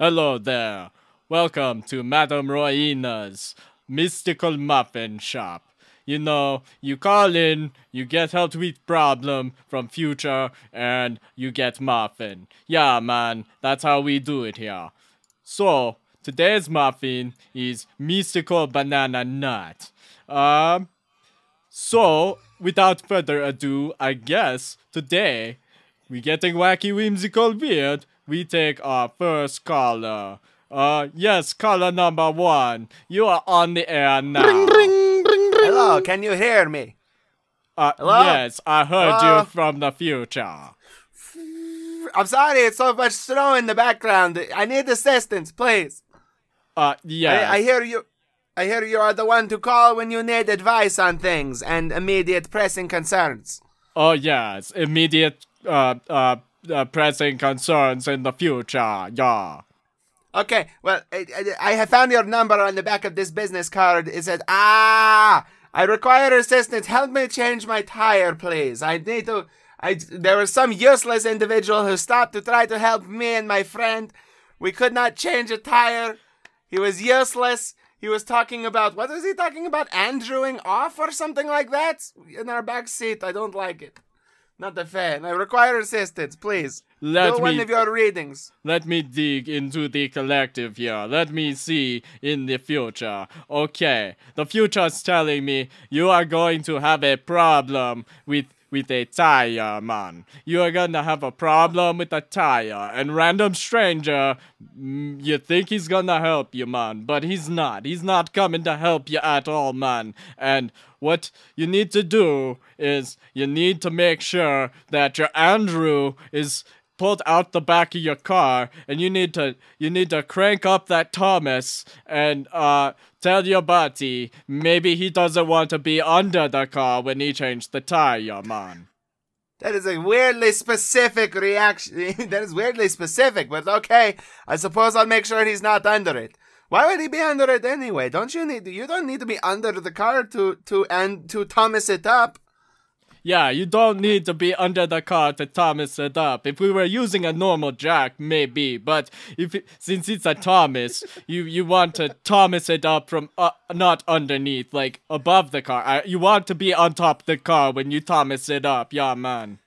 Hello there. Welcome to Madame Roina's Mystical Muffin Shop. You know, you call in, you get help with problem from future, and you get muffin. Yeah, man, that's how we do it here. So, today's muffin is mystical banana nut. Um, so, without further ado, I guess today we're getting wacky, whimsical, weird. We take our first caller. Uh, yes, caller number one. You are on the air now. Ring, ring, ring, ring. Hello, can you hear me? Uh, Hello? yes, I heard Hello? you from the future. I'm sorry, it's so much snow in the background. I need assistance, please. Uh, yes. I, I hear you. I hear you are the one to call when you need advice on things and immediate pressing concerns. oh, yes. Immediate, uh, uh, uh, pressing concerns in the future. Yeah. Okay, well, I, I, I have found your number on the back of this business card. It says, "Ah, I require assistance. Help me change my tire, please. I need to." I there was some useless individual who stopped to try to help me and my friend. We could not change a tire. He was useless. He was talking about what was he talking about? Andrewing off or something like that in our back seat. I don't like it. Not a fan. I require assistance, please. Let Do one of your readings. Let me dig into the collective here. Let me see in the future. Okay, the future's telling me you are going to have a problem with with a tire, man. You are gonna have a problem with a tire, and random stranger, mm, you think he's gonna help you, man, but he's not. He's not coming to help you at all, man. And what you need to do is you need to make sure that your Andrew is pulled out the back of your car and you need to you need to crank up that Thomas and uh tell your buddy maybe he doesn't want to be under the car when he changed the tire your man. That is a weirdly specific reaction. that is weirdly specific, but okay. I suppose I'll make sure he's not under it. Why would he be under it anyway? Don't you need? You don't need to be under the car to to and to Thomas it up. Yeah, you don't need to be under the car to Thomas it up. If we were using a normal jack, maybe, but if since it's a Thomas, you you want to Thomas it up from uh, not underneath, like above the car. Uh, you want to be on top of the car when you Thomas it up. Yeah, man.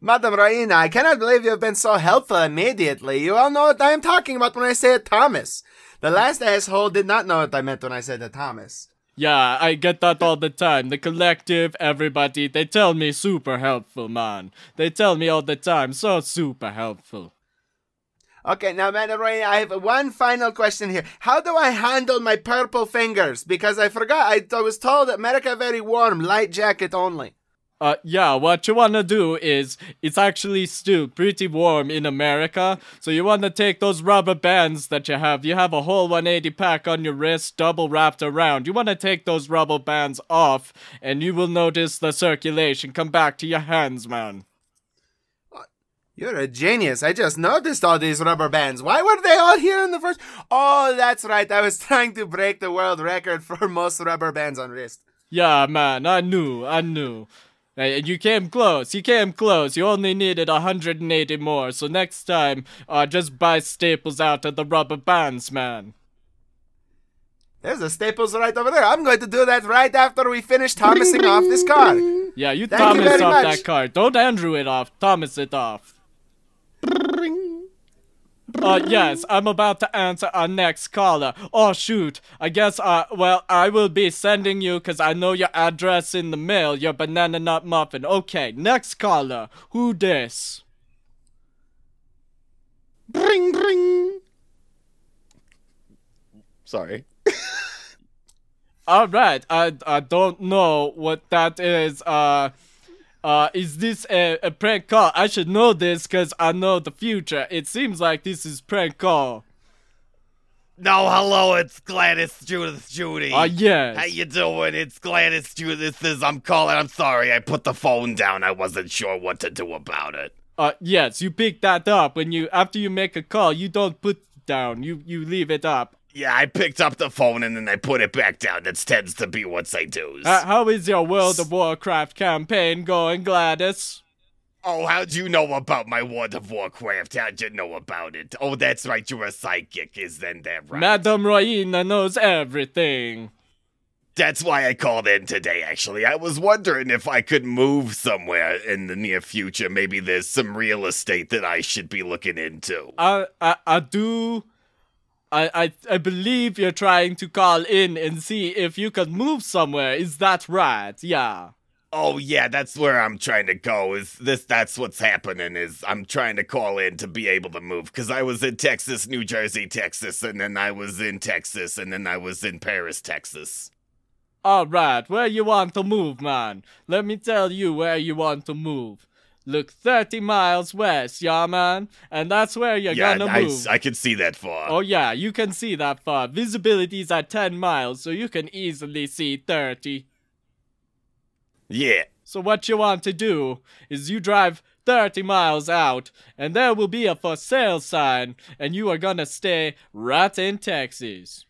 Madam Raina, I cannot believe you have been so helpful immediately. You all know what I am talking about when I say Thomas. The last asshole did not know what I meant when I said it, Thomas. Yeah, I get that all the time. The collective, everybody, they tell me super helpful, man. They tell me all the time, so super helpful. Okay, now, Madam Raina, I have one final question here. How do I handle my purple fingers? Because I forgot, I, I was told that America very warm, light jacket only. Uh, yeah, what you wanna do is, it's actually still pretty warm in America, so you wanna take those rubber bands that you have. You have a whole 180 pack on your wrist, double wrapped around. You wanna take those rubber bands off, and you will notice the circulation come back to your hands, man. You're a genius. I just noticed all these rubber bands. Why were they all here in the first? Oh, that's right. I was trying to break the world record for most rubber bands on wrist. Yeah, man, I knew, I knew. Hey, you came close, you came close. You only needed 180 more, so next time, uh, just buy staples out of the rubber bands, man. There's a Staples right over there. I'm going to do that right after we finish Thomasing off this car. Yeah, you Thank Thomas very off much. that car. Don't Andrew it off, Thomas it off. Uh, yes, I'm about to answer our next caller. Oh, shoot. I guess, uh, well, I will be sending you, cause I know your address in the mail, your banana nut muffin. Okay, next caller. Who this? Bring, bring. Sorry. All right, I I don't know what that is. Uh, uh, is this a, a prank call? I should know this because I know the future. It seems like this is prank call. No, hello, it's Gladys Judith Judy. Ah, yes. How you doing? It's Gladys Judith. This is I'm calling. I'm sorry, I put the phone down. I wasn't sure what to do about it. Uh, yes, you pick that up when you after you make a call. You don't put down. You you leave it up. Yeah, I picked up the phone and then I put it back down. That tends to be what I do. Uh, how is your World of Warcraft campaign going, Gladys? Oh, how'd you know about my World of Warcraft? How'd you know about it? Oh, that's right, you're a psychic, is then that right? Madame Royina knows everything. That's why I called in today, actually. I was wondering if I could move somewhere in the near future. Maybe there's some real estate that I should be looking into. I, I, I do. I, I, I believe you're trying to call in and see if you can move somewhere. Is that right? Yeah. Oh yeah, that's where I'm trying to go. Is this that's what's happening is I'm trying to call in to be able to move cuz I was in Texas, New Jersey, Texas, and then I was in Texas and then I was in Paris, Texas. All right, where you want to move, man? Let me tell you where you want to move. Look 30 miles west, yeah, man? And that's where you're yeah, gonna I, move. I can see that far. Oh, yeah, you can see that far. Visibility's at 10 miles, so you can easily see 30. Yeah. So, what you want to do is you drive 30 miles out, and there will be a for sale sign, and you are gonna stay right in Texas.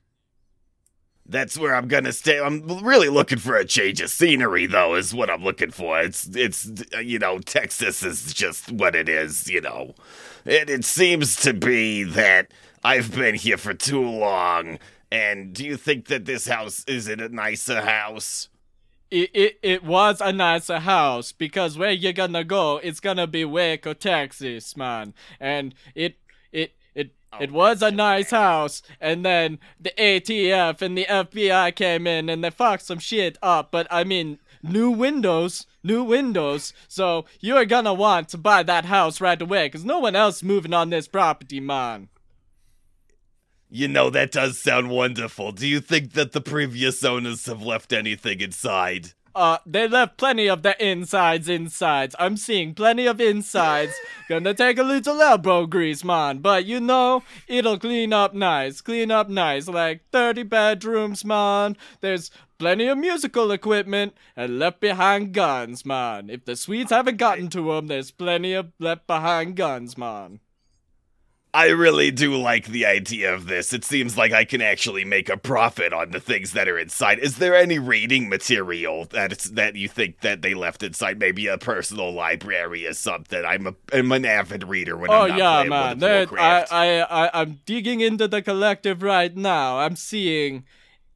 That's where I'm gonna stay. I'm really looking for a change of scenery, though, is what I'm looking for. It's, it's, you know, Texas is just what it is, you know. and it seems to be that I've been here for too long. And do you think that this house is it a nicer house? It, it, it was a nicer house because where you're gonna go, it's gonna be Waco, Texas, man. And it, it, it was a nice house, and then the ATF and the FBI came in and they fucked some shit up. But I mean, new windows, new windows. So you're gonna want to buy that house right away, cause no one else moving on this property, man. You know, that does sound wonderful. Do you think that the previous owners have left anything inside? Uh, they left plenty of the insides insides. I'm seeing plenty of insides. Gonna take a little elbow grease, man. But you know, it'll clean up nice. Clean up nice. Like 30 bedrooms, man. There's plenty of musical equipment and left behind guns, man. If the Swedes haven't gotten to them, there's plenty of left behind guns, man. I really do like the idea of this. It seems like I can actually make a profit on the things that are inside. Is there any reading material that that you think that they left inside? Maybe a personal library or something. I'm a I'm an avid reader when Oh I'm not yeah, playing man. Of There, I. I, I, I'm digging into the collective right now. I'm seeing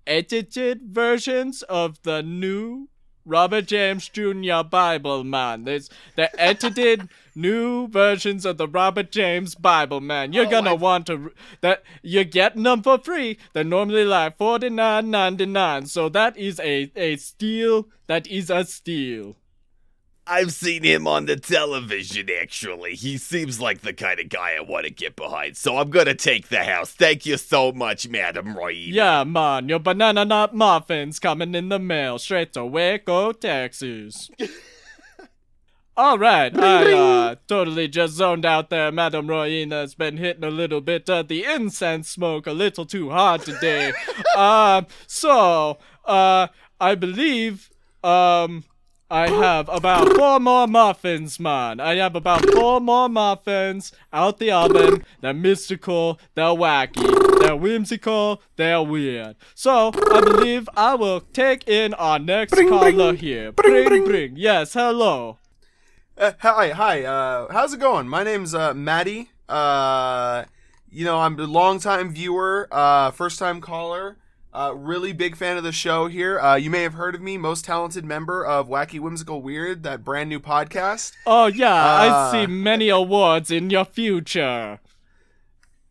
edited versions of the new Robert James Jr. Bible, man. There's the edited new versions of the Robert James Bible, man. You're Oh, gonna I've- want to that you're getting them for free. They're normally like forty nine ninety nine. So that is a a steal. That is a steal. I've seen him on the television, actually. He seems like the kind of guy I want to get behind, so I'm gonna take the house. Thank you so much, Madam Roy. Yeah, man, your banana nut muffins coming in the mail straight to Waco, Texas. All right, I uh, totally just zoned out there. Madame Royina's been hitting a little bit of the incense smoke a little too hard today. um, so, uh, I believe, um, I have about four more muffins, man. I have about four more muffins out the oven. They're mystical, they're wacky, they're whimsical, they're weird. So, I believe I will take in our next caller here. Bring, bring, bring. Yes, hello. Uh, hi, hi. Uh, how's it going? My name's uh, Maddie. Uh, you know, I'm a longtime viewer, uh, first time caller. Uh, really big fan of the show here. Uh, you may have heard of me, most talented member of Wacky Whimsical Weird, that brand new podcast. Oh, yeah, I Uh, see many awards in your future.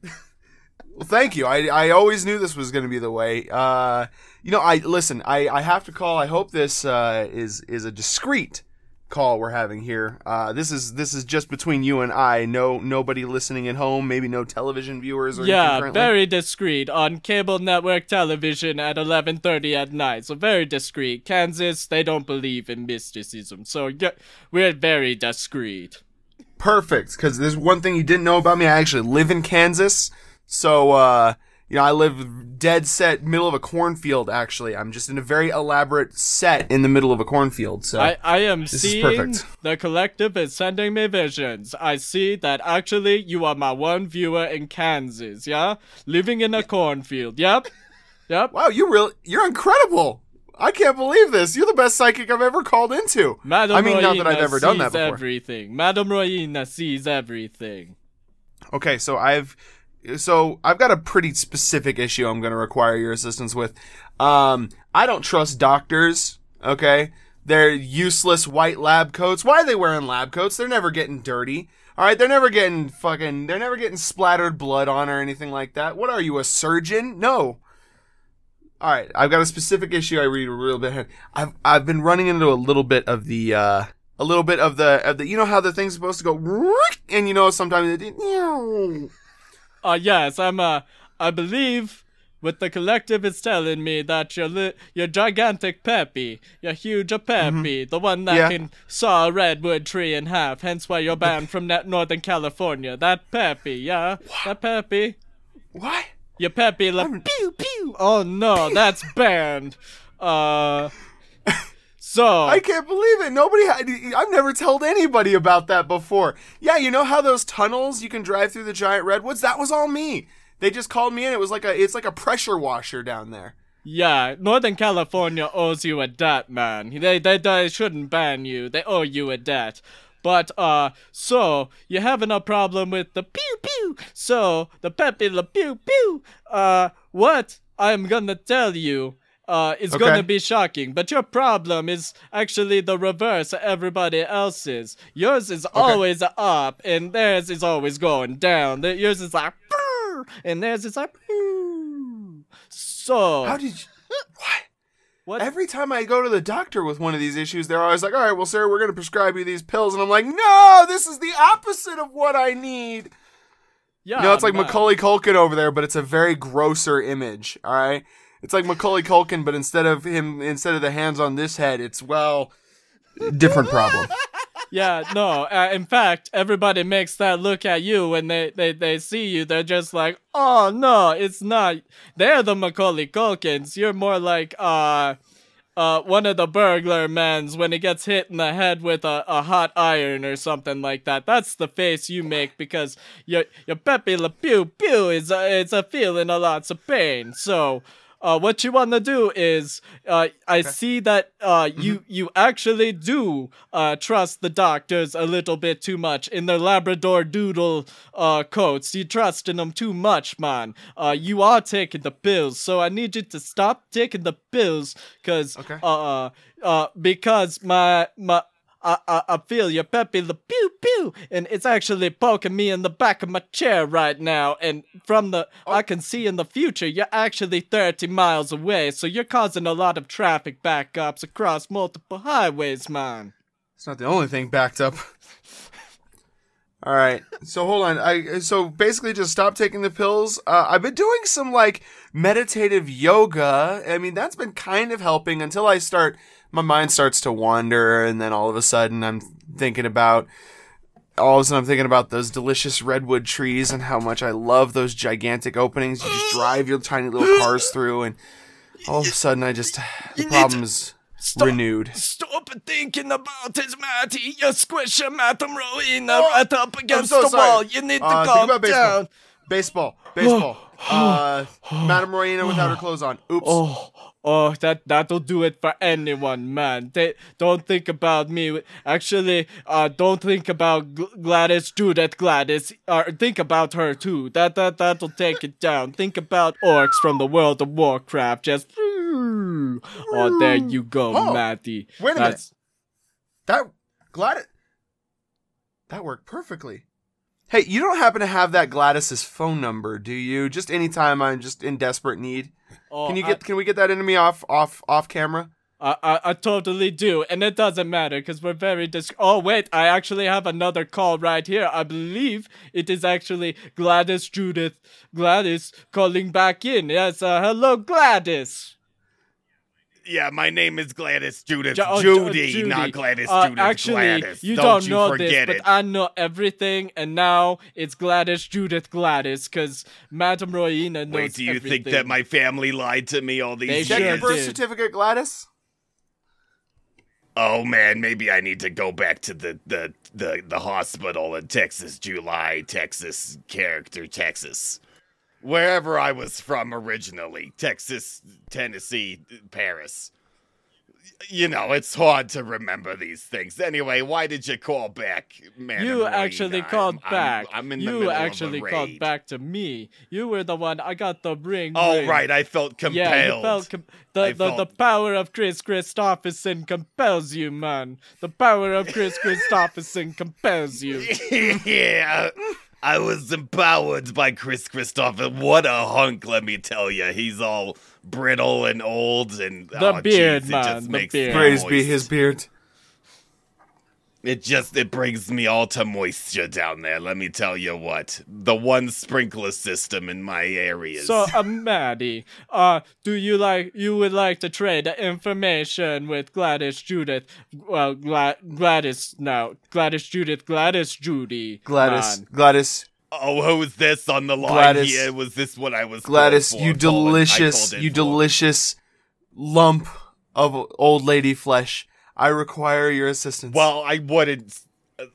Well, thank you. I, I always knew this was going to be the way. Uh, you know, I listen. I, I have to call. I hope this uh, is is a discreet call we're having here. Uh, this is this is just between you and I. No nobody listening at home. Maybe no television viewers or Yeah, very discreet on cable network television at 11:30 at night. So very discreet. Kansas, they don't believe in mysticism. So yeah, we're very discreet. perfect. Because there's one thing you didn't know about me. I actually live in Kansas. So uh, you know, I live dead set middle of a cornfield. Actually, I'm just in a very elaborate set in the middle of a cornfield. So I, I am is seeing perfect. the collective is sending me visions. I see that actually you are my one viewer in Kansas, yeah? Living in a cornfield. Yep. Yep. wow, you really you're incredible. I can't believe this. You're the best psychic I've ever called into. Madame I mean, not that I've ever done that before. everything. Madame Royina sees everything. Okay, so I've so I've got a pretty specific issue I'm going to require your assistance with. Um, I don't trust doctors. Okay, they're useless white lab coats. Why are they wearing lab coats? They're never getting dirty. All right, they're never getting fucking. They're never getting splattered blood on or anything like that. What are you, a surgeon? No. All right, I've got a specific issue. I read a real bit. I've I've been running into a little bit of the uh, a little bit of the of the. You know how the thing's supposed to go, and you know sometimes it. Uh, yes, I'm, uh, I believe what the collective is telling me that you're, li- you're gigantic Peppy, you're huge a Peppy, the one that Mm-hmm. Yeah. can saw a redwood tree in half, hence why you're banned from that Northern California. That Peppy, yeah? That Peppy? What? Your Pepe Le Pew pew! Oh no, that's banned. Uh, so, I can't believe it. Nobody had. I've never told anybody about that before. Yeah, you know how those tunnels you can drive through the giant redwoods? That was all me. They just called me in. It was like a. It's like a pressure washer down there. yeah, Northern California owes you a debt, man. They, they, they shouldn't ban you. They owe you a debt. But, uh, so, you're having a problem with the pew pew. So, the Pepe Le Pew Pew. Uh, what I'm gonna tell you, uh, is Okay. gonna be shocking. But your problem is actually the reverse of everybody else's. Yours is always up, and theirs is always going down. Yours is like, and theirs is like, so. How did you? What? what? Every time I go to the doctor with one of these issues, they're always like, "All right, well, sir, we're going to prescribe you these pills," and I'm like, "No, this is the opposite of what I need." yeah, You know, it's like man. Macaulay Culkin over there, but it's a very grosser image. All right, it's like Macaulay Culkin, but instead of him, instead of the hands on this head, it's well, different problem. Yeah, no. Uh, in fact, everybody makes that look at you when they, they, they see you. They're just like, oh no, it's not. They're the Macaulay Culkins. You're more like uh, uh, one of the burglar mans when he gets hit in the head with a, a hot iron or something like that. That's the face you make because your your Pepe Le Pew Pew is uh, it's a feeling a lots of pain. So. Uh, what you want to do is, uh, I see that uh, you you actually do uh, trust the doctors a little bit too much in their Labrador Doodle uh, coats. You trust in them too much, man. Uh, you are taking the pills, so I need you to stop taking the pills, cause Okay. uh, uh, because my my. I, I, I feel your peppy the pew pew, and it's actually poking me in the back of my chair right now. And from the, I can see in the future, you're actually 30 miles away, so you're causing a lot of traffic backups across multiple highways, man. It's not the only thing backed up. All right. So hold on. I so basically just stop taking the pills. Uh, I've been doing some like meditative yoga. I mean, that's been kind of helping until I start my mind starts to wander and then all of a sudden I'm thinking about all of a sudden I'm thinking about those delicious redwood trees and how much I love those gigantic openings you just drive your tiny little cars through and all of a sudden I just the need problem is stop- renewed. Stop thinking about it, Matty. You squish your Madam Rowena Oh, right up against so the sorry. wall. You need to Uh, calm about baseball. down. Baseball. Baseball. uh, Madame without her clothes on. Oops. Oh, oh, that that'll do it for anyone, man. They, don't think about me. Actually, uh, don't think about Gl- Gladys, That Gladys. Or think about her too. That that that'll take it down. Think about orcs from the World of Warcraft. Just. Oh, there you go, Oh, Matty. wait a minute. That's- That Gladys. That worked perfectly. Hey, you don't happen to have that Gladys's phone number, do you? Just anytime I'm just in desperate need. Oh, Can you I- get can we get that into me off off off camera? I, I, I totally do, and it doesn't matter because we're very dis. Oh wait, I actually have another call right here. I believe it is actually Gladys Judith Gladys calling back in. Yes, uh, hello Gladys. Yeah, my name is Gladys Judith Ju- oh, Judy, Judy. not Gladys Uh, Judith actually, Gladys. you don't, don't, you know forget this, it. but I know everything, and now it's Gladys Judith Gladys because Madame Royina knows Wait, do you everything. think that my family lied to me all these They Check your birth certificate, Gladys. Oh man, maybe I need to go back to the the the, the hospital in Texas, July, Texas, character Texas. Wherever I was from originally, Texas, Tennessee, Paris. you know, it's hard to remember these things. Anyway, why did you call back, man? You actually called I'm, back. I'm, I'm in the you middle actually of a called raid. back to me. You were the one. I got the ring. Oh ring. right, I felt compelled. Yeah, you felt com- the, the, the power of Kris Kristofferson compels you, man. The power of Kris Kristofferson compels you. yeah. I was empowered by Chris Christopher. What a hunk, let me tell you. He's all brittle and old and The oh, beard, jeez, man, It just the makes beard. Praise be his beard. It just it brings me all to moisture down there. Let me tell you what. The one sprinkler system in my area. So, uh, Maddie, uh, do you like you would like to trade information with Gladys Judith? Well, Gla- Gladys now, Gladys Judith, Gladys Judy. Gladys, man. Gladys, oh, who's this on the line Gladys- here? Was this what I was Gladys, for? you delicious, you for. delicious lump of old lady flesh. I require your assistance. Well, I wouldn't.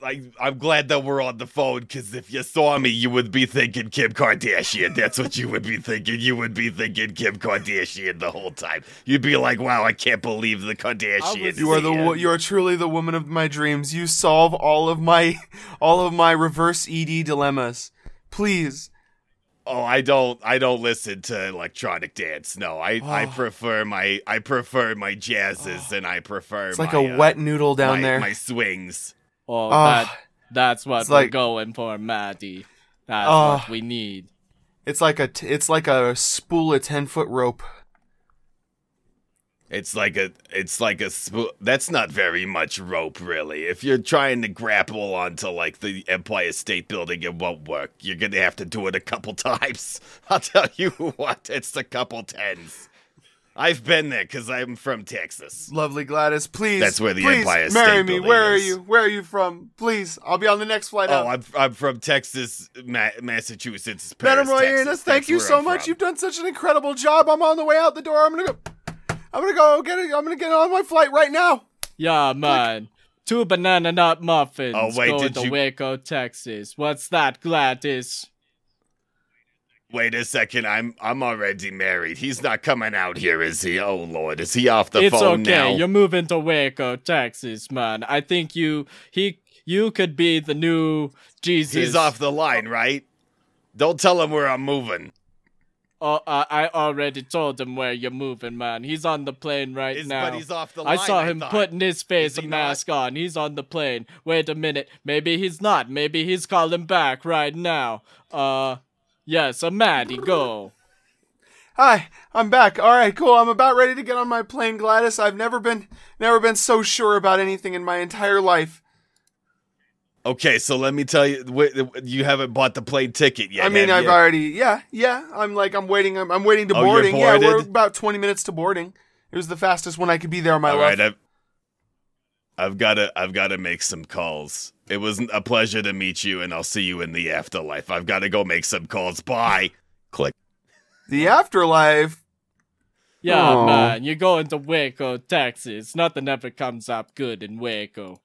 I, I'm glad that we're on the phone because if you saw me, you would be thinking Kim Kardashian. That's what you would be thinking. You would be thinking Kim Kardashian the whole time. You'd be like, "Wow, I can't believe the Kardashians." you are the wo- you are truly the woman of my dreams. You solve all of my all of my reverse ED dilemmas. Please. Oh, I don't. I don't listen to electronic dance. No, I. I Oh. prefer my. I prefer my jazzes, and I prefer. It's like my, a uh, wet noodle down my, there. My swings. Oh, Ah, that that's what it's we're like- going for, Maddie. That's what we need. It's like a t- it's like a spool of ten foot rope. It's like a. It's like a. Sp- that's not very much rope, really. If you're trying to grapple onto like the Empire State Building, it won't work. You're gonna have to do it a couple times. I'll tell you what. It's a couple tens. I've been there because I'm from Texas. Lovely Gladys, please. That's where the please Empire marry State me. Building Where is. are you? Where are you from? Please, I'll be on the next flight oh, out. Oh, I'm I'm from Texas, Ma- Massachusetts. Madam Paris, Royanas, Texas. thank you so I'm much. from. You've done such an incredible job. I'm on the way out the door. I'm gonna go. I'm gonna go get it. I'm gonna get on my flight right now. Yeah, man. Two banana nut muffins Oh, wait, going did to you- Waco, Texas. What's that, Gladys? Wait a second, I'm I'm already married. He's not coming out here, is he? Oh Lord, is he off the it's phone okay. now? You're moving to Waco, Texas, man. I think you he you could be the new Jesus. He's off the line, right? Don't tell him where I'm moving. Oh, uh, I already told him where you're moving, man. He's on the plane right Is- now. but he's off the line, I line, saw I him thought. putting his face a mask on. He's on the plane. Wait a minute. Maybe he's not. Maybe he's calling back right now. Uh, yes, a Maddie, go. Hi, I'm back. All right, cool. I'm about ready to get on my plane, Gladys. I've never been never been so sure about anything in my entire life. Okay, so let me tell you, you haven't bought the plane ticket yet. I mean, I've you? already yeah, yeah. I'm like I'm waiting. I'm, I'm waiting to Oh, you're boarding. Yeah, we're about 20 minutes to boarding. It was the fastest one I could be there on my All life. right, I've, I've got to, I've got to make some calls. It was a pleasure to meet you, and I'll see you in the afterlife. I've got to go make some calls. Bye. Click. The afterlife. Yeah, Aw. man, you're going to Waco, Texas. Nothing ever comes up good in Waco.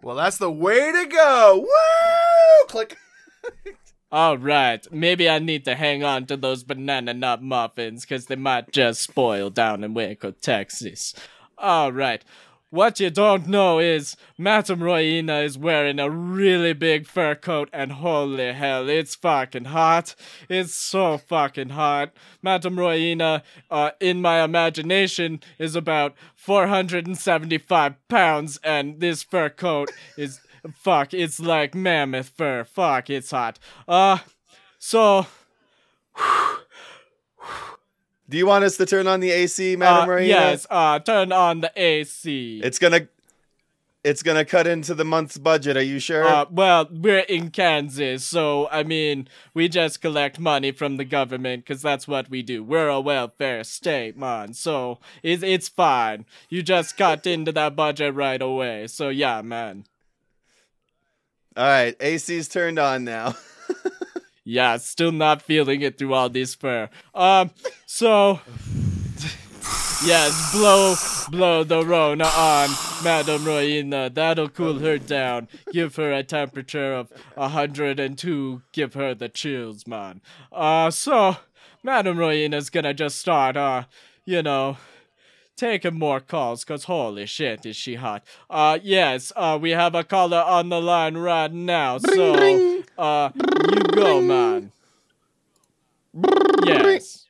Well, that's the way to go. Woo! Click. Alright, maybe I need to hang on to those banana nut muffins, cause they might just spoil down in Waco, Texas. Alright, what you don't know is Madame Royina is wearing a really big fur coat, and holy hell, it's fucking hot. It's so fucking hot. Madame Royina, uh, in my imagination, is about 475 pounds, and this fur coat is. Fuck, it's like mammoth fur. Fuck, it's hot. Uh, so, Do you want us to turn on the AC, Madam uh, Marina? yes, uh, turn on the AC. It's gonna, it's gonna cut into the month's budget. Are you sure? Uh, well, we're in Kansas, so I mean, we just collect money from the government because that's what we do. We're a welfare state, man. So it's it's fine. You just cut into that budget right away. So yeah, man. All right, AC's turned on now. Yeah, still not feeling it through all this fur. Um, so yes, blow, blow the Rona on Madame Royina. That'll cool her down. Give her a temperature of 102. Give her the chills, man. Uh, so Madame Royina's gonna just start, uh, you know, taking more calls because holy shit is she hot. Uh yes, uh we have a caller on the line right now. so uh you go man. Yes.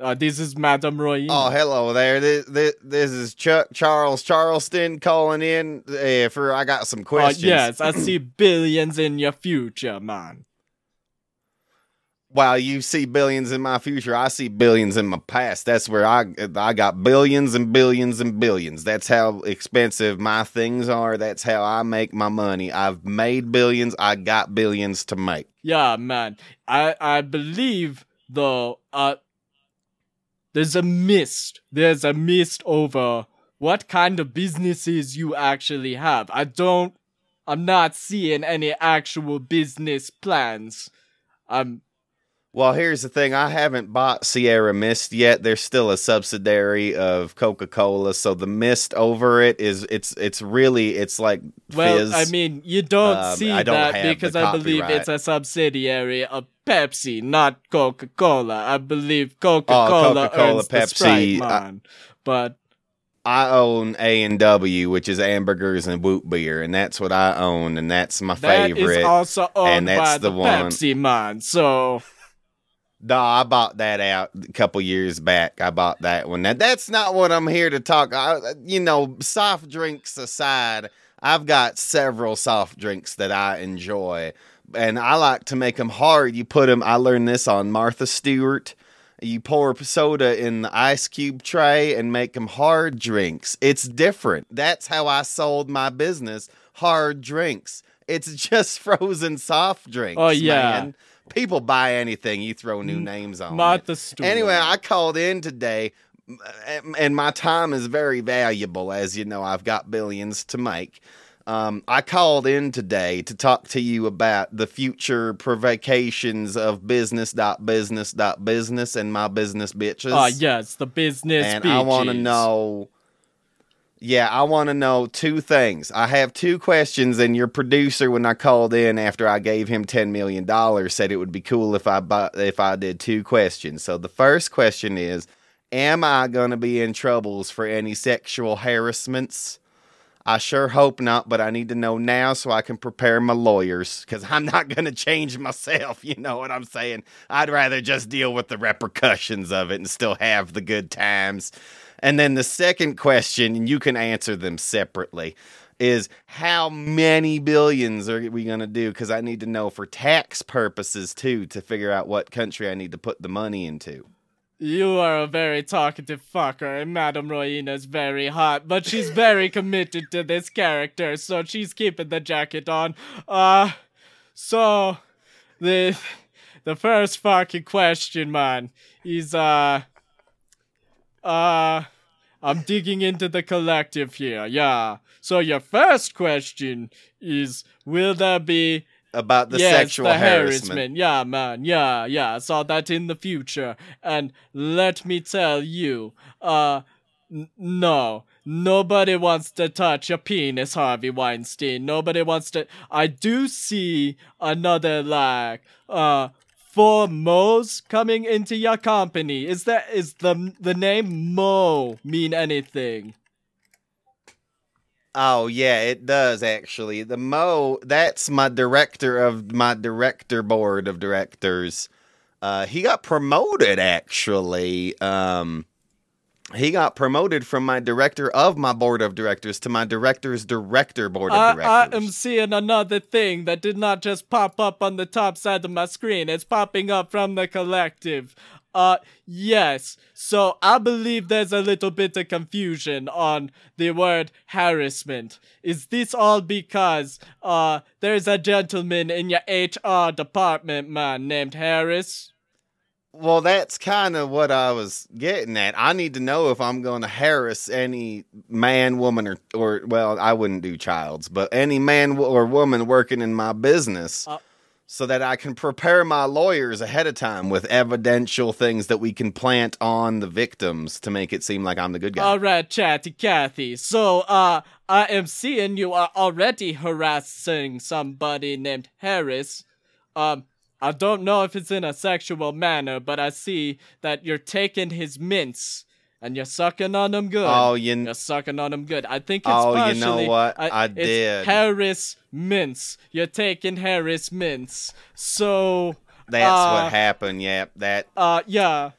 Uh, this is Madame Roy. Oh, hello there. This, this, this is Chuck Charles Charleston calling in uh, for. I got some Uh, questions. yes, I see billions in your future, man. While you see billions in my future, I see billions in my past. That's where I I got billions and billions and billions. That's how expensive my things are. That's how I make my money. I've made billions. I got billions to make. Yeah, man. I I believe though uh there's a mist. There's a mist over what kind of businesses you actually have. I don't I'm not seeing any actual business plans. I'm Well, here's the thing. I haven't bought Sierra Mist yet. There's still a subsidiary of Coca-Cola, so the mist over it is it's it's really it's like well, fizz. I mean, you don't Um, see don't that because I believe it's a subsidiary of Pepsi, not Coca-Cola. I believe Coca-Cola, Oh, Coca-Cola, earns the Pepsi, Sprite, I- but I own A and W, which is hamburgers and whoop beer, and that's what I own, and that's my That is favorite. also owned and that's by the the, one- Pepsi man. So No, I bought that out a couple years back. I bought that one. Now that's not what I'm here to talk. I, you know, soft drinks aside, I've got several soft drinks that I enjoy, and I like to make them hard. You put them. I learned this on Martha Stewart. You pour soda in the ice cube tray and make them hard drinks. It's different. That's how I sold my business. Hard drinks. It's just frozen soft drinks. Oh, yeah. man. People buy anything. You throw new names on it. Martha Stewart. Anyway, I called in today, and my time is very valuable. As you know, I've got billions to make. Um, I called in today to talk to you about the future provocations of business dot business dot business and my business bitches. Oh yes, the business. and I want to know. Yeah, I want to know two things. I have two questions, and your producer, when I called in after I gave him ten million dollars, said it would be cool if I bu- if I did two questions. So the first question is, am I to be in troubles for any sexual harassments? I sure hope not, but I need to know now so I can prepare my lawyers because I'm not going to change myself. You know what I'm saying? I'd rather just deal with the repercussions of it and still have the good times. And then the second question, and you can answer them separately, is how many billions are we going to do? Because I need to know for tax purposes too to figure out what country I need to put the money into. You are a very talkative fucker, and Madame Royina's very hot, but she's very committed to this character, so she's keeping the jacket on. Uh, so the the first fucking question, man, is uh, uh, I'm digging into the collective here. Yeah. So your first question is, will there be About the yes, sexual the harassment. Yeah, man. Yeah, yeah. I saw that in the future. And let me tell you, uh, n- no. Nobody wants to touch your penis, Harvey Weinstein. Nobody wants to. I do see another, like, uh, four Mo's coming into your company. Is that, is the, the name Mo mean anything? Oh yeah, it does actually. The Mo, that's my director of my director board of directors. Uh, he got promoted actually. Um, he got promoted from my director of my board of directors to my director's director board of I, I am seeing another thing that did not just pop up on the top side of my screen. It's popping up from the collective. Uh, yes. So I believe there's a little bit of confusion on the word harassment. Is this all because, uh, there's a gentleman in your HR department, man, named Harris? Well, that's kind of what I was getting at. I need to know if I'm going to harass any man, woman, or, or well, I wouldn't do childs, but any man or woman working in my business Uh, so that I can prepare my lawyers ahead of time with evidential things that we can plant on the victims to make it seem like I'm the good guy. All right, chatty Cathy. So, uh, I am seeing you are already harassing somebody named Harris. Um, I don't know if it's in a sexual manner, but I see that you're taking his mints and you're sucking on them good. Oh, you You're sucking on them good. I think it's Oh, partially. you know what? uh, I it's did. Harris mints. You're taking Harris mints. So, that's uh, what happened. Yep, that uh, yeah.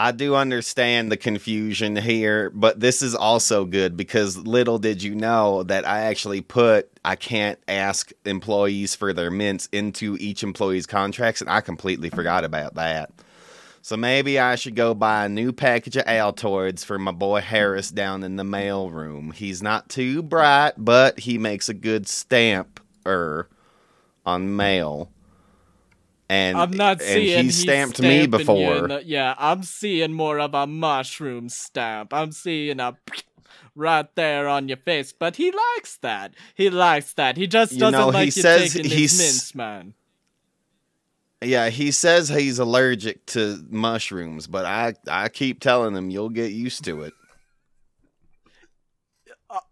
I do understand the confusion here, but this is also good because little did you know that I actually put I can't ask employees for their mints into each employee's contracts, and I completely forgot about that. So maybe I should go buy a new package of Altoids for my boy Harris down in the mail room. He's not too bright, but he makes a good stamp er on mail. And I'm not and seeing he stamped me before. the- yeah, I'm seeing more of a mushroom stamp. I'm seeing a right there on your face, but he likes that. He likes that. He just doesn't know, he like you says taking he's- his mints, man. Yeah, he says he's allergic to mushrooms, but I I keep telling him you'll get used to it.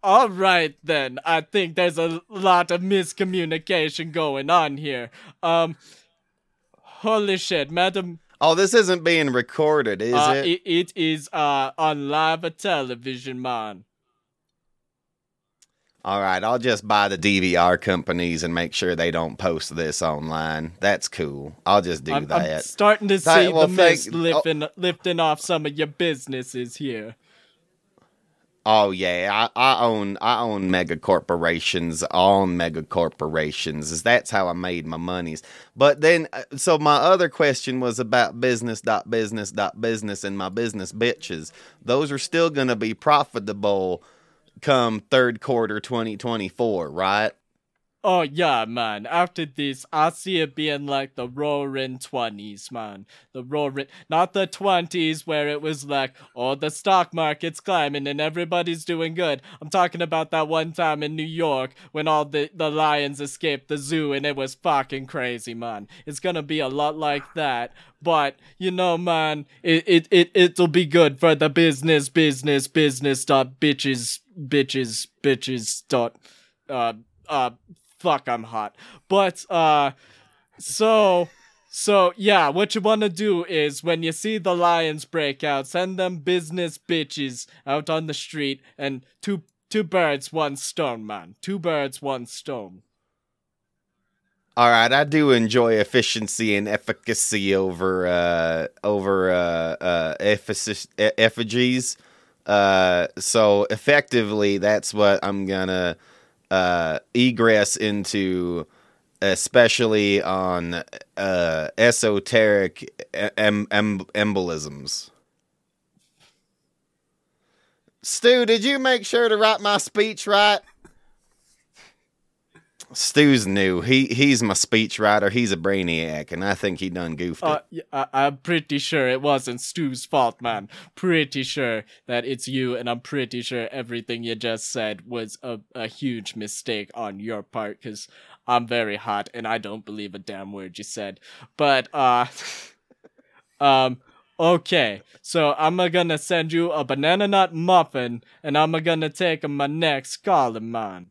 All right then. I think there's a lot of miscommunication going on here. Um, holy shit, madam. Oh, this isn't being recorded, is uh, it? it, it is uh on live television, man. All right, I'll just buy the DVR companies and make sure they don't post this online. That's cool. I'll just do I'm, I'm that. starting to That- see well, the mist lifting lifting off some of your businesses here. Oh yeah, I, I own I own mega corporations, own mega corporations. That's how I made my monies. But then, uh, so my other question was about business dot business dot business and my business bitches. Those are still gonna be profitable come third quarter 2024, right? Oh yeah, man. After this, I see it being like the roaring twenties, man. The roaring, not the twenties where it was like, oh, the stock market's climbing and everybody's doing good. I'm talking about that one time in New York when all the the lions escaped the zoo and it was fucking crazy, man. It's gonna be a lot like that. But you know, man, it it it it'll be good for the business, business, business. Dot bitches, bitches, bitches. Dot uh uh fuck i'm hot. But uh so so yeah what you want to do is when you see the lions break out send them business bitches out on the street and two two birds one stone man. Two birds one stone. All right, I do enjoy efficiency and efficacy over uh over uh uh effigies. Uh so effectively that's what I'm to uh egress into especially on uh esoteric em- em- embolisms. Stu, did you make sure to write my speech right? Stu's new. He he's my speech writer. He's a brainiac, and I think he done goofed uh, it. I, am pretty sure it wasn't Stu's fault, man. Pretty sure that it's you, and I'm pretty sure everything you just said was a, a huge mistake on your part, because I'm very hot, and I don't believe a damn word you said. But, uh, um, okay. So I'm gonna send you a banana nut muffin, and I'm gonna take my next calling, man.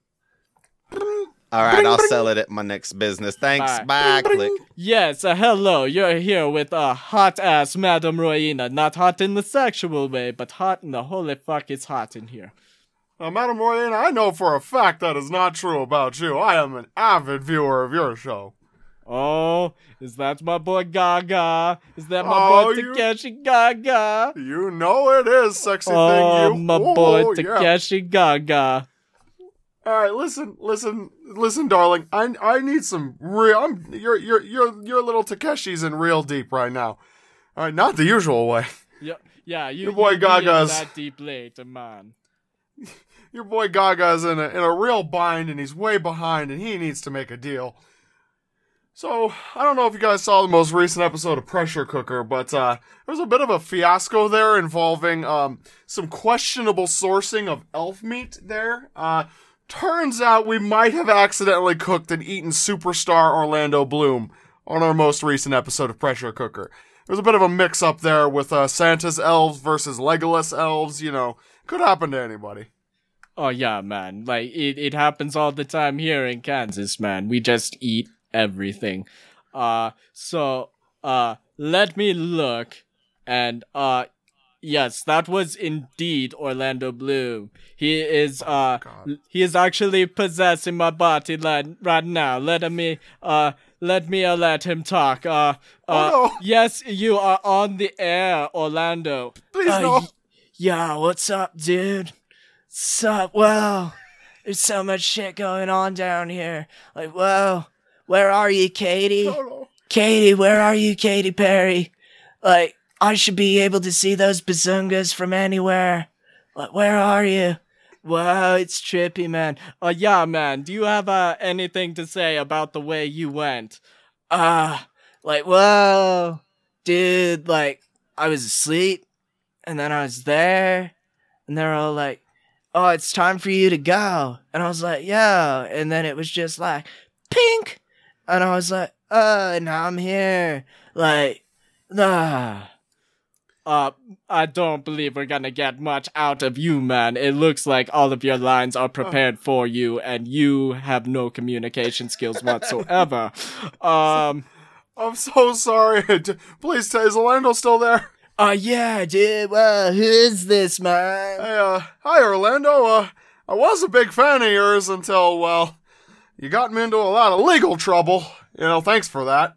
All right, I'll sell it at my next business. Thanks. Bye. Bye. Click. Yes, uh, hello. You're here with a hot ass Madame Royina. Not hot in the sexual way, but hot in the holy fuck, it's hot in here. Now, Madam Royana, I know for a fact that is not true about you. I am an avid viewer of your show. Oh, is that my boy Gaga? Is that my Oh, boy you- Takeshi Gaga? You know it is, sexy Oh, thing. You, my boy Oh, yeah. Gaga. All right, listen, listen, listen, darling. I I need some real. I'm your your your your little Takeshi's in real deep right now. All right, not the usual way. Yeah, yeah, you, Your boy you Gaga's- that deep later, man. Your boy Gaga's in a in a real bind and he's way behind and he needs to make a deal. So I don't know if you guys saw the most recent episode of Pressure Cooker, but uh, there was a bit of a fiasco there involving um, some questionable sourcing of elf meat. There, uh, turns out we might have accidentally cooked and eaten superstar Orlando Bloom on our most recent episode of Pressure Cooker. There was a bit of a mix up there with uh, Santa's elves versus Legolas elves. You know, could happen to anybody. Oh yeah, man. Like it, it happens all the time here in Kansas, man. We just eat everything. Uh so uh let me look and uh yes, that was indeed Orlando Bloom. He is uh God. he is actually possessing my body right, right now. Let me uh let me uh, let him talk. Uh, uh Oh, no. yes, you are on the air, Orlando. Please Uh, no. y- yeah, what's up, dude? What's up? Well, there's so much shit going on down here. Like, whoa, where are you, Katie? No, no. Katie, where are you, Katy Perry? Like, I should be able to see those bazungas from anywhere. Like, where are you? Wow, it's trippy, man. Uh, yeah, man. Do you have uh, anything to say about the way you went? Uh, like, whoa, dude. Like, I was asleep, and then I was there, and they're all like, "Oh, it's time for you to go," and I was like, "Yeah," and then it was just like, "Pink," and I was like, "Uh, now I'm here." Like, ah. Uh, I don't believe we're gonna get much out of you, man. It looks like all of your lines are prepared for you, and you have no communication skills whatsoever. Um, I'm so sorry. Please, tell is Orlando still there? uh, yeah, dude. Well, who is this, man? Hey, uh, hi, Orlando. Uh, I was a big fan of yours until, well, you got me into a lot of legal trouble. You know, thanks for that.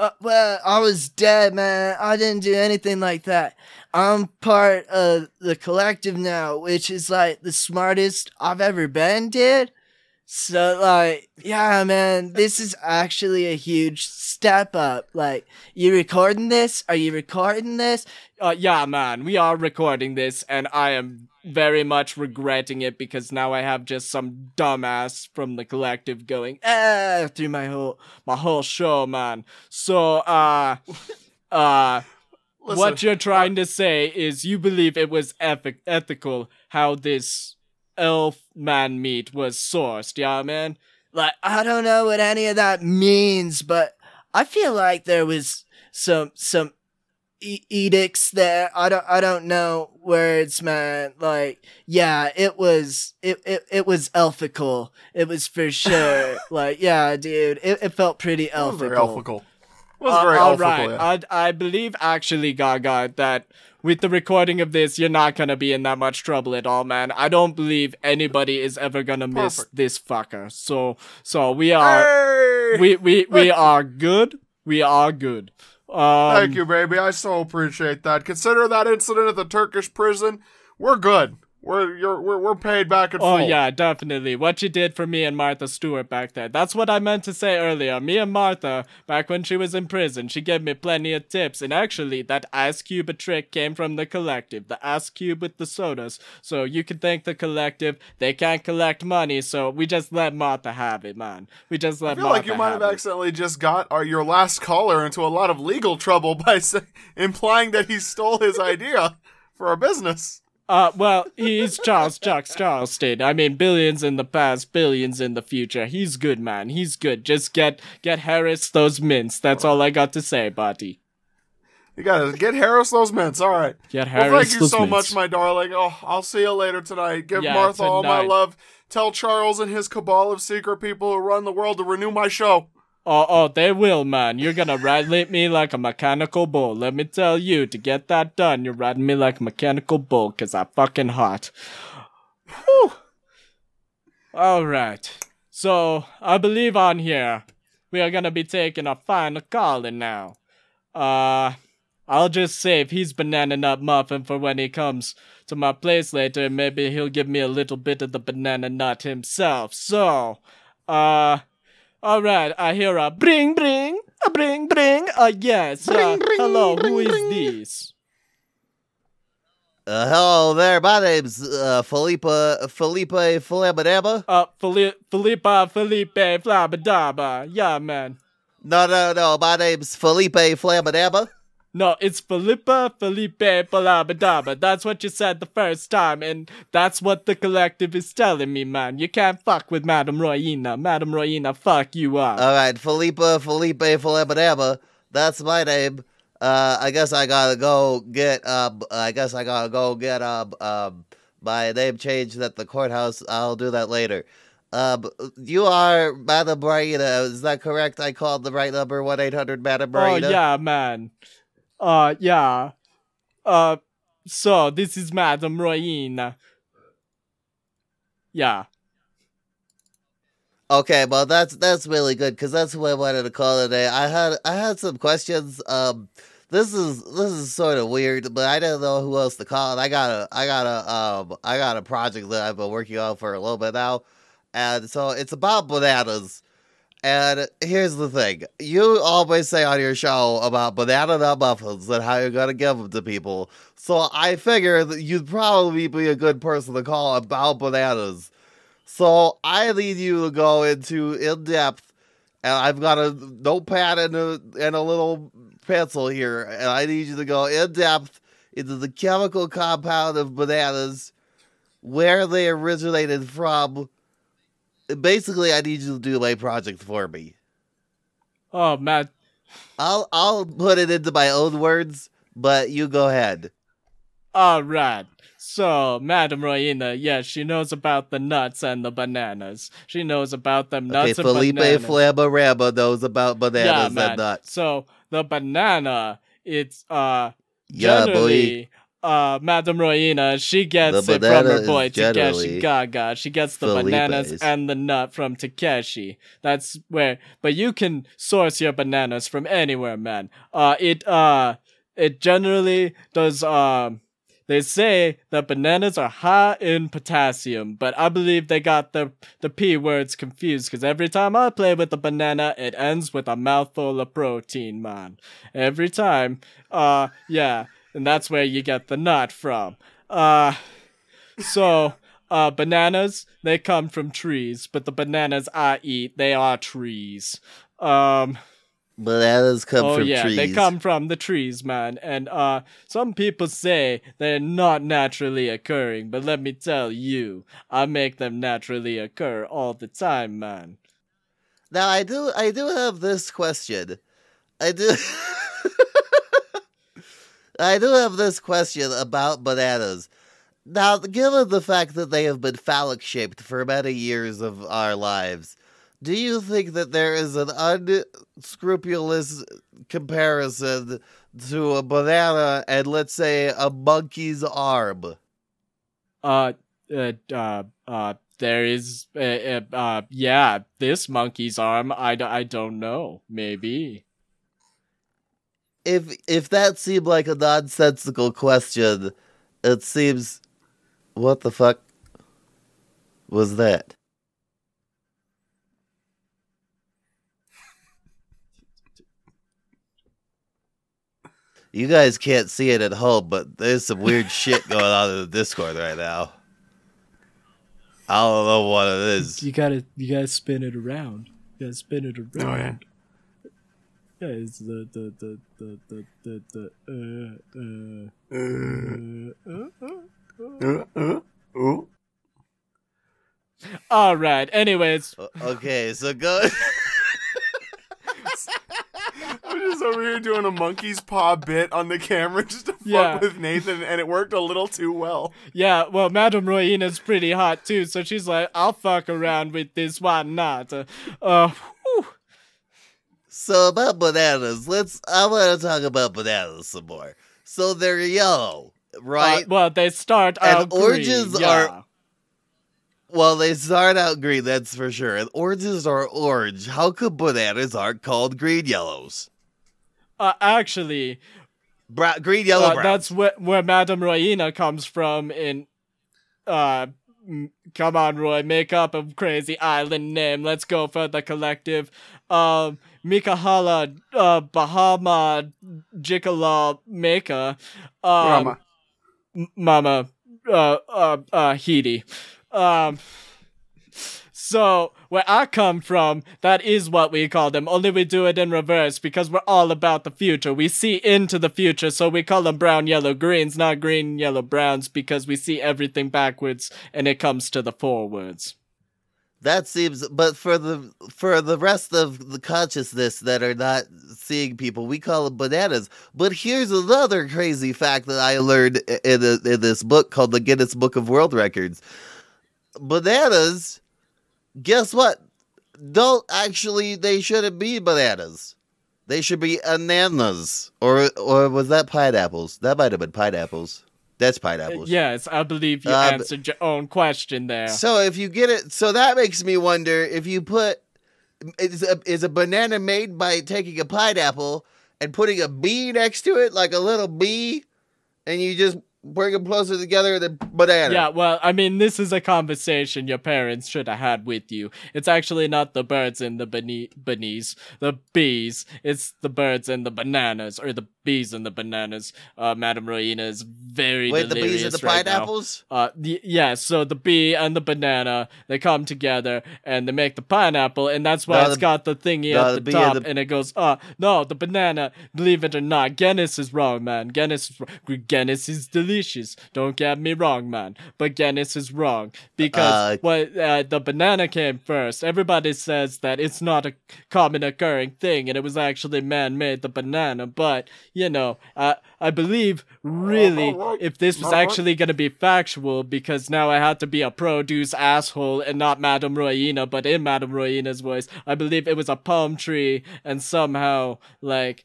Uh, well, I was dead, man. I didn't do anything like that. I'm part of the collective now, which is like the smartest I've ever been, dude. So, like, yeah, man, this is actually a huge step up. Like, you recording this? Are you recording this? Uh, yeah, man, we are recording this, and I am very much regretting it because now I have just some dumbass from the collective going ah through my whole my whole show, man. So, uh, uh. Listen, what you're trying to say is you believe it was ethic- ethical how this elf man meat was sourced, yeah, man? Like, I don't know what any of that means, but I feel like there was some, some e- edicts there. I don't, I don't know words, man. Like, yeah, it was, it, it, it was elfical. It was for sure. like, yeah, dude, it, it felt pretty was very elfical. elfical. It was Uh, very all elfical, right. yeah. I, I believe actually, Gaga, that with the recording of this, you're not gonna be in that much trouble at all, man. I don't believe anybody is ever gonna miss Perfect. this fucker. So, so we are, hey! we, we, we are good. We are good. Um, Thank you, baby. I so appreciate that. Consider that incident at the Turkish prison. We're good. We're you're we're, we're paid back in Oh full. yeah, definitely. What you did for me and Martha Stewart back there. That's what I meant to say earlier. Me and Martha, back when she was in prison, she gave me plenty of tips. And actually, that ice cube trick came from the collective. The ice cube with the sodas. So you can thank the collective. They can't collect money, so we just let Martha have it, man. We just let Martha. I feel Martha like you might have it. accidentally just got our, your last caller into a lot of legal trouble by say, implying that he stole his idea for our business. Uh, well, he's Charles Chucks Charleston. I mean, billions in the past, billions in the future. He's good, man. He's good. Just get get Harris those mints. That's all I got to say, buddy. You gotta get Harris those mints. All right. Get Harris Well, thank you so mints. much, my darling. Oh, I'll see you later tonight. Give Yeah, Martha all my love. Tell Charles and his cabal of secret people who run the world to renew my show. Oh, oh, they will, man. You're gonna ride me like a mechanical bull. Let me tell you, to get that done, you're riding me like a mechanical bull, cause I'm fucking hot. Whew. Alright. So, I believe on here, we are gonna be taking a final calling now. Uh, I'll just save his banana nut muffin for when he comes to my place later, maybe he'll give me a little bit of the banana nut himself. So, uh, all right, I hear a bring, bring, a bring, bring. Uh, yes. Uh, hello, who is this? Uh, hello there. My name's uh, Felipe Felipe Flabadaba. Uh, Fili- Felipa, Felipe, Flabadaba. Yeah, man. No, no, no. My name's Felipe Flabadaba. No, it's Felipa, Felipe, Flabadaba. That's what you said the first time, and that's what the collective is telling me, man. You can't fuck with Madame Royina. Madame Royina, fuck you up. All right, Felipe Felipe Flabadaba. That's my name. Uh, I guess I gotta go get. Um, I guess I gotta go get um um my name changed at the courthouse. I'll do that later. Um, you are Madame Raina. Is that correct? I called the right number. One eight hundred Madame oh, yeah, man. Uh, yeah. Uh, so this is Madame Royina. Yeah. Okay, well that's that's really good because that's what I wanted to call today. I had I had some questions. Um, this is this is sort of weird, but I didn't know who else to call. I got a I got a um I got a project that I've been working on for a little bit now, and so it's about bananas. And here's the thing: you always say on your show about banana nut muffins and how you're gonna give them to people. So I figure that you'd probably be a good person to call about bananas. So I need you to go into in depth, and I've got a notepad and a and a little pencil here, and I need you to go in depth into the chemical compound of bananas, where they originated from. Basically, I need you to do my project for me. Oh, Matt. I'll I'll put it into my own words, but you go ahead. All right. So, Madame Royina, yes, she knows about the nuts and the bananas. She knows about them nuts okay, and Felipe bananas. Flamarama knows about bananas yeah, and man. nuts. So the banana, it's uh Yeah, boy. Uh Madame Royina, she gets The it from her boy Takeshi Gaga. She gets the Felipe's. bananas and the nut from Takeshi. That's where but you can source your bananas from anywhere, man. Uh it uh it generally does um they say that bananas are high in potassium, but I believe they got the the p words confused because every time I play with a banana, it ends with a mouthful of protein, man. Every time, uh, yeah, and that's where you get the nut from. Uh, so. Uh, bananas, they come from trees, but the bananas I eat, they are trees. Um, Bananas come oh from yeah, trees. they come from the trees, man. And uh, some people say they're not naturally occurring, but let me tell you, I make them naturally occur all the time, man. Now I do I do have this question. I do I do have this question about bananas. Now, given the fact that they have been phallic shaped for many years of our lives, do you think that there is an unscrupulous comparison to a banana and let's say a monkey's arm? Uh, uh, uh, uh there is, uh, uh, uh, yeah, this monkey's arm. I, I don't know. Maybe. If if that seemed like a nonsensical question, it seems what the fuck was that? You guys can't see it at home, but there's some weird shit going on in the Discord right now. I don't know what it is. You gotta, you gotta spin it around. You gotta spin it around. Oh yeah. Yeah, it's the the the the the the, the uh uh. Uh, uh, ooh. All right. Anyways, O- Okay, so go. I'm just over here doing a monkey's paw bit on the camera just to fuck Yeah. with Nathan, and it worked a little too well. yeah. Well, Madame Royina's pretty hot too, so she's like, "I'll fuck around with this. Why not?" Uh, uh whew. So about bananas, let's. I want to talk about bananas some more. So they're yellow, right? Uh, well, they start And out oranges green, are- yeah. well, they start out green, that's for sure. And oranges are orange. How come bananas aren't called green yellows? Uh, actually, Bra- green yellow uh, that's where where Madame Royina comes from. In uh, come on, Roy, make up a crazy island name. Let's go for the collective. Um, Mikahala, uh, Bahama, Jikala, Meka, um, Rama. M- Mama, uh, uh, uh, Hidi. Um, so where I come from, that is what we call them. Only we do it in reverse because we're all about the future. We see into the future, so we call them brown, yellow, greens, not green, yellow, browns, because we see everything backwards and it comes to the forwards. That seems, but for the for the rest of the consciousness that are not seeing people, we call them bananas. But here's another crazy fact that I learned in a, in this book called the Guinness Book of World Records. Bananas, guess what? Don't actually. They shouldn't be bananas. They should be ananas, or or was that pineapples? That might have been pineapples. That's pineapples. Yes, I believe you Uh, answered your own question there. So if you get it, so that makes me wonder if you put is a, is a banana made by taking a pineapple and putting a bee next to it, like a little bee, and you just bring them closer together than banana. Yeah, well, I mean, this is a conversation your parents should have had with you. It's actually not the birds and the bene- beneath, the bees. It's the birds and the bananas, or the bees and the bananas. Uh, Madame Royina is very delicious. Wait, the bees and the right now. pineapples. Uh, y- yeah, so the bee and the banana, they come together and they make the pineapple, and that's why No, it's the- got the thingy no, at the the top, and the- and it goes, uh, no, the banana, believe it or not, Guinness is wrong, man. Guinness is wrong. Guinness is delicious. Don't get me wrong, man. But Guinness is wrong because Uh, what uh, the banana came first. Everybody says that it's not a common occurring thing, and it was actually man-made, the banana. But you know, I I believe really if this was actually gonna be factual, because now I had to be a produce asshole and not Madame Royina, but in Madame Royina's voice, I believe it was a palm tree, and somehow like.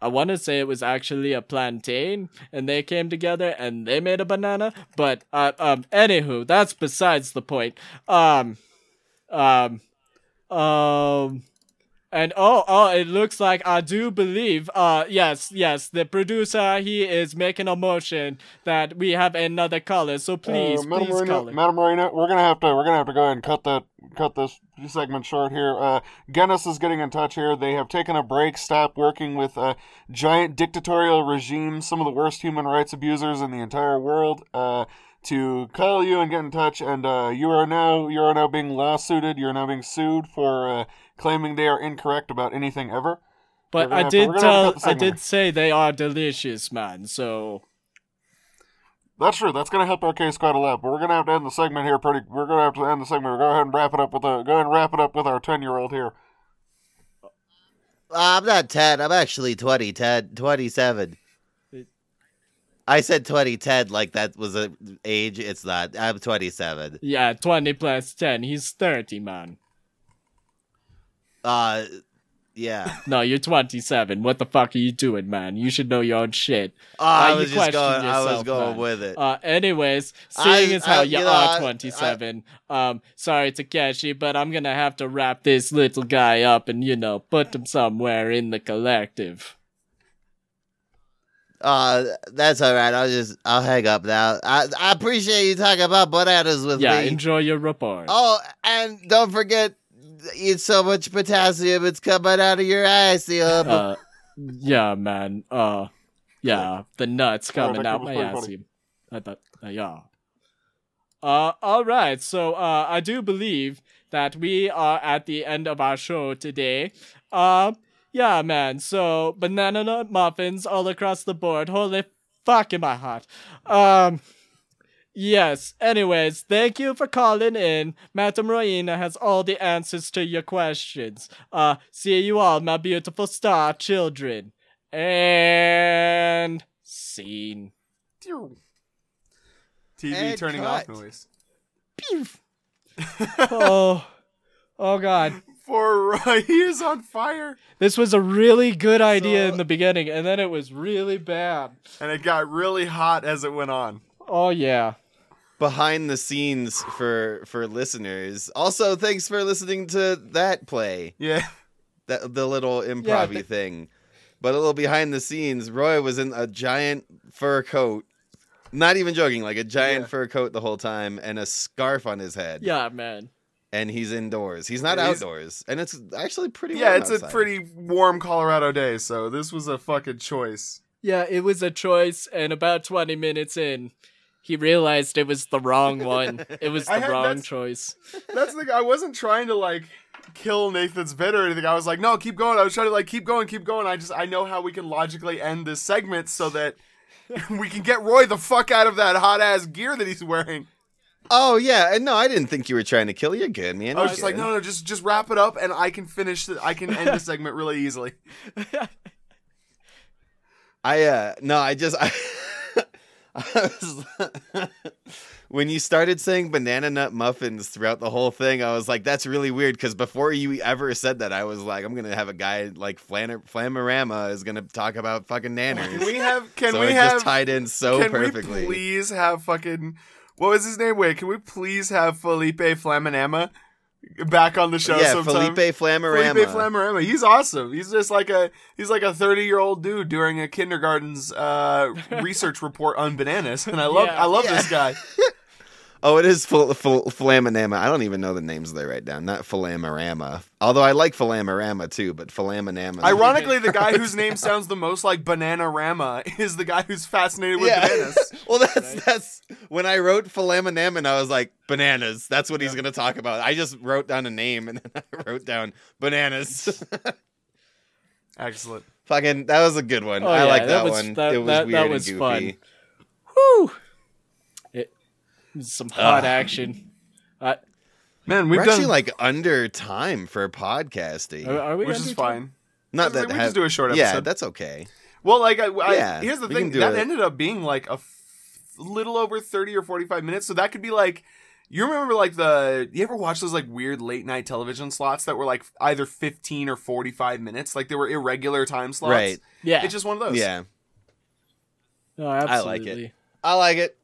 I want to say it was actually a plantain, and they came together and they made a banana. But uh, um, anywho, that's besides the point. Um, um, um, and oh, oh, it looks like I do believe. Uh, yes, yes, the producer he is making a motion that we have another color. So please, uh, Madam please, Marina, color. Madam Marina, we're gonna have to we're gonna have to go ahead and cut that cut this segment short here. Uh, Guinness is getting in touch here. They have taken a break, stopped working with uh, giant dictatorial regimes, some of the worst human rights abusers in the entire world. Uh, to call you and get in touch, and uh, you are now you are now being lawsuited. You are now being sued for uh, claiming they are incorrect about anything ever. but I did gonna tell, I did say they are delicious, man. So That's true. That's going to help our case quite a lot. But we're going to have to end the segment here. Pretty. We're going to have to end the segment. We'll go ahead and wrap it up with a. Go ahead and wrap it up with our ten year old here. Uh, I'm not 10. I'm actually 20, 10, 27. I said 2010 like that was a age. It's not. I'm 27. yeah, twenty plus ten, he's thirty, man. Uh, yeah. No, you're 27. What the fuck are you doing, man? You should know your own shit. Oh, I you was just going. I was going man. with it. Uh, anyways, seeing I- as how I- you, you know, are I- 27, um, sorry Takeshi, but I'm gonna have to wrap this little guy up and you know put him somewhere in the collective. Uh, that's all right. I'll just. I'll hang up now. I I appreciate you talking about bananas with Yeah, me. enjoy your report. Oh, and don't forget, eat so much potassium. It's coming out of your ass. Yum. Uh, yeah, man. Uh, yeah, the nuts coming that out was my pretty ass. I thought, uh, yeah. Uh, all right. So, uh, I do believe that we are at the end of our show today. Uh, yeah, man. So, banana nut muffins all across the board. Holy fuck, in my heart. Um. Yes. Anyways, thank you for calling in. Madam Royina has all the answers to your questions. Uh, see you all, my beautiful star children. And scene. TV And turning cut. off noise. oh, oh God. For Roy, he is on fire, This was a really good idea So- in the beginning, and then it was really bad. and it got really hot as it went on. Oh yeah. Behind the scenes for for listeners. Also, thanks for listening to that play. Yeah, That the little improv th- thing. But a little behind the scenes, Roy was in a giant fur coat. Not even joking, like a giant Yeah. fur coat the whole time and a scarf on his head. Yeah, man. And he's indoors. He's not Yeah, he's- outdoors. And it's actually pretty yeah, it's outside. a pretty warm Colorado day, so this was a fucking choice. Yeah, it was a choice, and about 20 minutes in, he realized it was the wrong one. It was the had- wrong that's- choice. That's the. I wasn't trying to like kill Nathan's bit or anything. I was like, no, keep going. I was trying to like keep going, keep going. I just I know how we can logically end this segment so that we can get Roy the fuck out of that hot ass gear that he's wearing. Oh yeah, and no, I didn't think you were trying to kill. You're good, man. I was You're just like, good. no, no, just just wrap it up, and I can finish. The, I can end the segment really easily. I uh no, I just I I was- when you started saying banana nut muffins throughout the whole thing, I was like, that's really weird because before you ever said that, I was like, I'm gonna have a guy like Flan- Flamarama is gonna talk about fucking Can nanners. we have? Can so we have? just tied in so can perfectly. we please have fucking? What was his name? Wait, can we please have Felipe Flaminama back on the show yeah, sometime? Felipe Flamarama. Felipe Flamarama. He's awesome. He's just like a he's like a thirty year old dude during a kindergarten's uh, research report on bananas, and I love Yeah. I love Yeah. this guy. Oh, it is Fl- Fl- Flaminama. I don't even know the names they write down. Not Flamarama. Although I like Flamarama too, but Flaminama. Ironically, the guy whose name sounds the most like Bananarama is the guy who's fascinated with bananas. well, that's that's when I wrote Flaminama, I was like bananas. That's what he's gonna talk about. I just wrote down a name and then I wrote down bananas. Excellent. Fucking, that was a good one. Oh, I yeah, like that that, was- one. that- it was that- weird that and was goofy. fun. Whew. It, some hot Ah. action. Uh, Man, We're we've actually like under time for podcasting. are, are we which under is time? fine. Not we that can ha- just do a short Yeah, episode. that's okay. Well, like I, I Yeah, here's the thing that it. ended up being like a f- little over 30 or 45 minutes so that could be like you remember like the you ever watch those like weird late night television slots that were like either 15 or 45 minutes like they were irregular time slots Right. Yeah. it's just one of those Yeah, no, I like absolutely. it. I like it.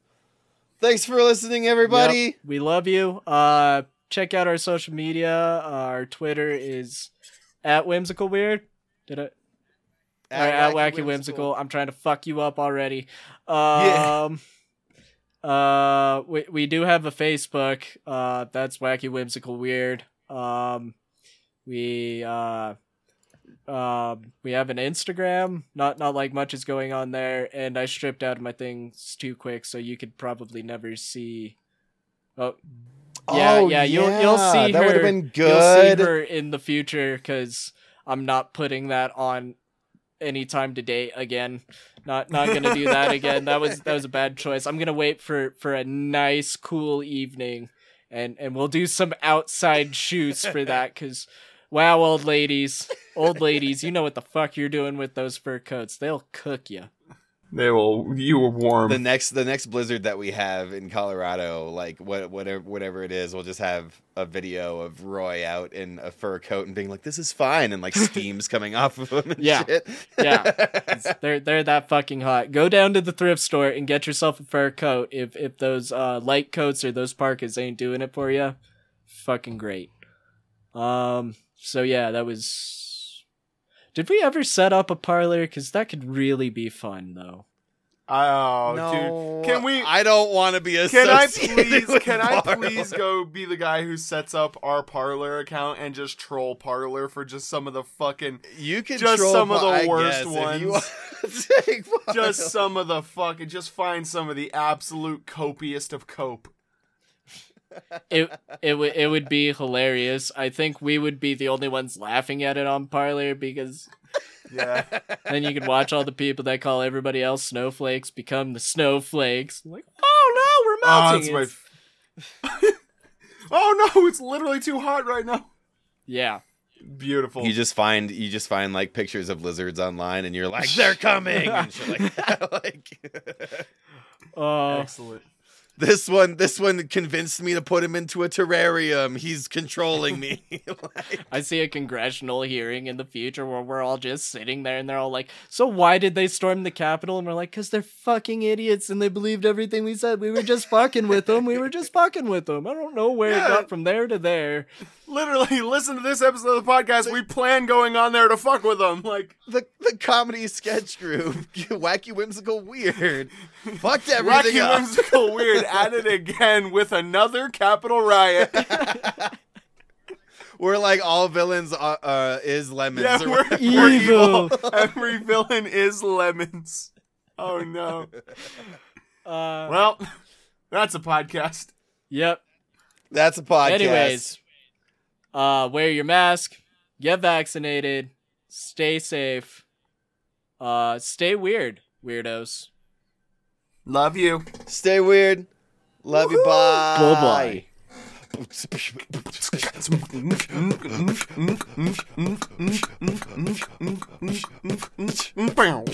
Thanks for listening, everybody. Yep, we love you. Uh, check out our social media. Our Twitter is at whimsical weird. Did I? Or at wacky whimsical. I'm trying to fuck you up already. Um, uh, we we do have a Facebook. Uh, that's wacky whimsical weird. Um, we uh. Um, we have an Instagram. Not not like much is going on there, and I stripped out my things too quick, so you could probably never see. Oh, yeah, Oh, yeah. You'll you'll see that her. would've been You'll good. see her in the future because I'm not putting that on anytime to date again. Not not gonna do that again. That was that was a bad choice. I'm gonna wait for for a nice cool evening, and and we'll do some outside shoots for that because. Wow, old ladies, old ladies, you know what the fuck you're doing with those fur coats. They'll cook you. they will you were warm the next the next blizzard that we have in Colorado, like what whatever whatever it is, we'll just have a video of Roy out in a fur coat and being like, "This is fine," and like steams coming off of him. And Yeah. shit. Yeah. they're they're that fucking hot. Go down to the thrift store and get yourself a fur coat. If if those uh, light coats or those parkas ain't doing it for you, fucking great. Um. So yeah, that was. Did we ever set up a Parler? Because that could really be fun, though. oh no, dude can we I don't want to be a. can I please with can I please go be the guy who sets up our Parler account and just troll Parler for just some of the fucking You can just troll some of the I worst guess, you ones. want to take just some of the fucking just find some of the absolute copiest of cope. It it would it would be hilarious. I think we would be the only ones laughing at it on Parler because Yeah. then you could watch all the people that call everybody else snowflakes become the snowflakes. Like, oh no, we're oh, melting. that's my. It's- oh no, it's literally too hot right now. Yeah. Beautiful. You just find you just find like pictures of lizards online, and you're like, they're coming. and like, that. like Uh, Excellent. This one, this one convinced me to put him into a terrarium. He's controlling me. Like, I see a congressional hearing in the future where we're all just sitting there and they're all like, "So why did they storm the Capitol?" And we're like, "Cause they're fucking idiots and they believed everything we said. We were just fucking with them. We were just fucking with them. I don't know where Yeah. it got from there to there." Literally, listen to this episode of the podcast. We plan going on there to fuck with them. Like, the the comedy sketch group, wacky, whimsical, weird, fucked everything wacky, up. whimsical, weird, at it again with another Capitol riot. We're like all villains uh, uh, is lemons. yeah, or we're, whatever. we're Evil. evil. Every villain is lemons. Oh no. Uh, Well, that's a podcast. yep. That's a podcast. Anyways, uh, wear your mask, get vaccinated, stay safe, uh, stay weird, weirdos. Love you. stay weird. Love you. Bye. Bye-bye. Bow.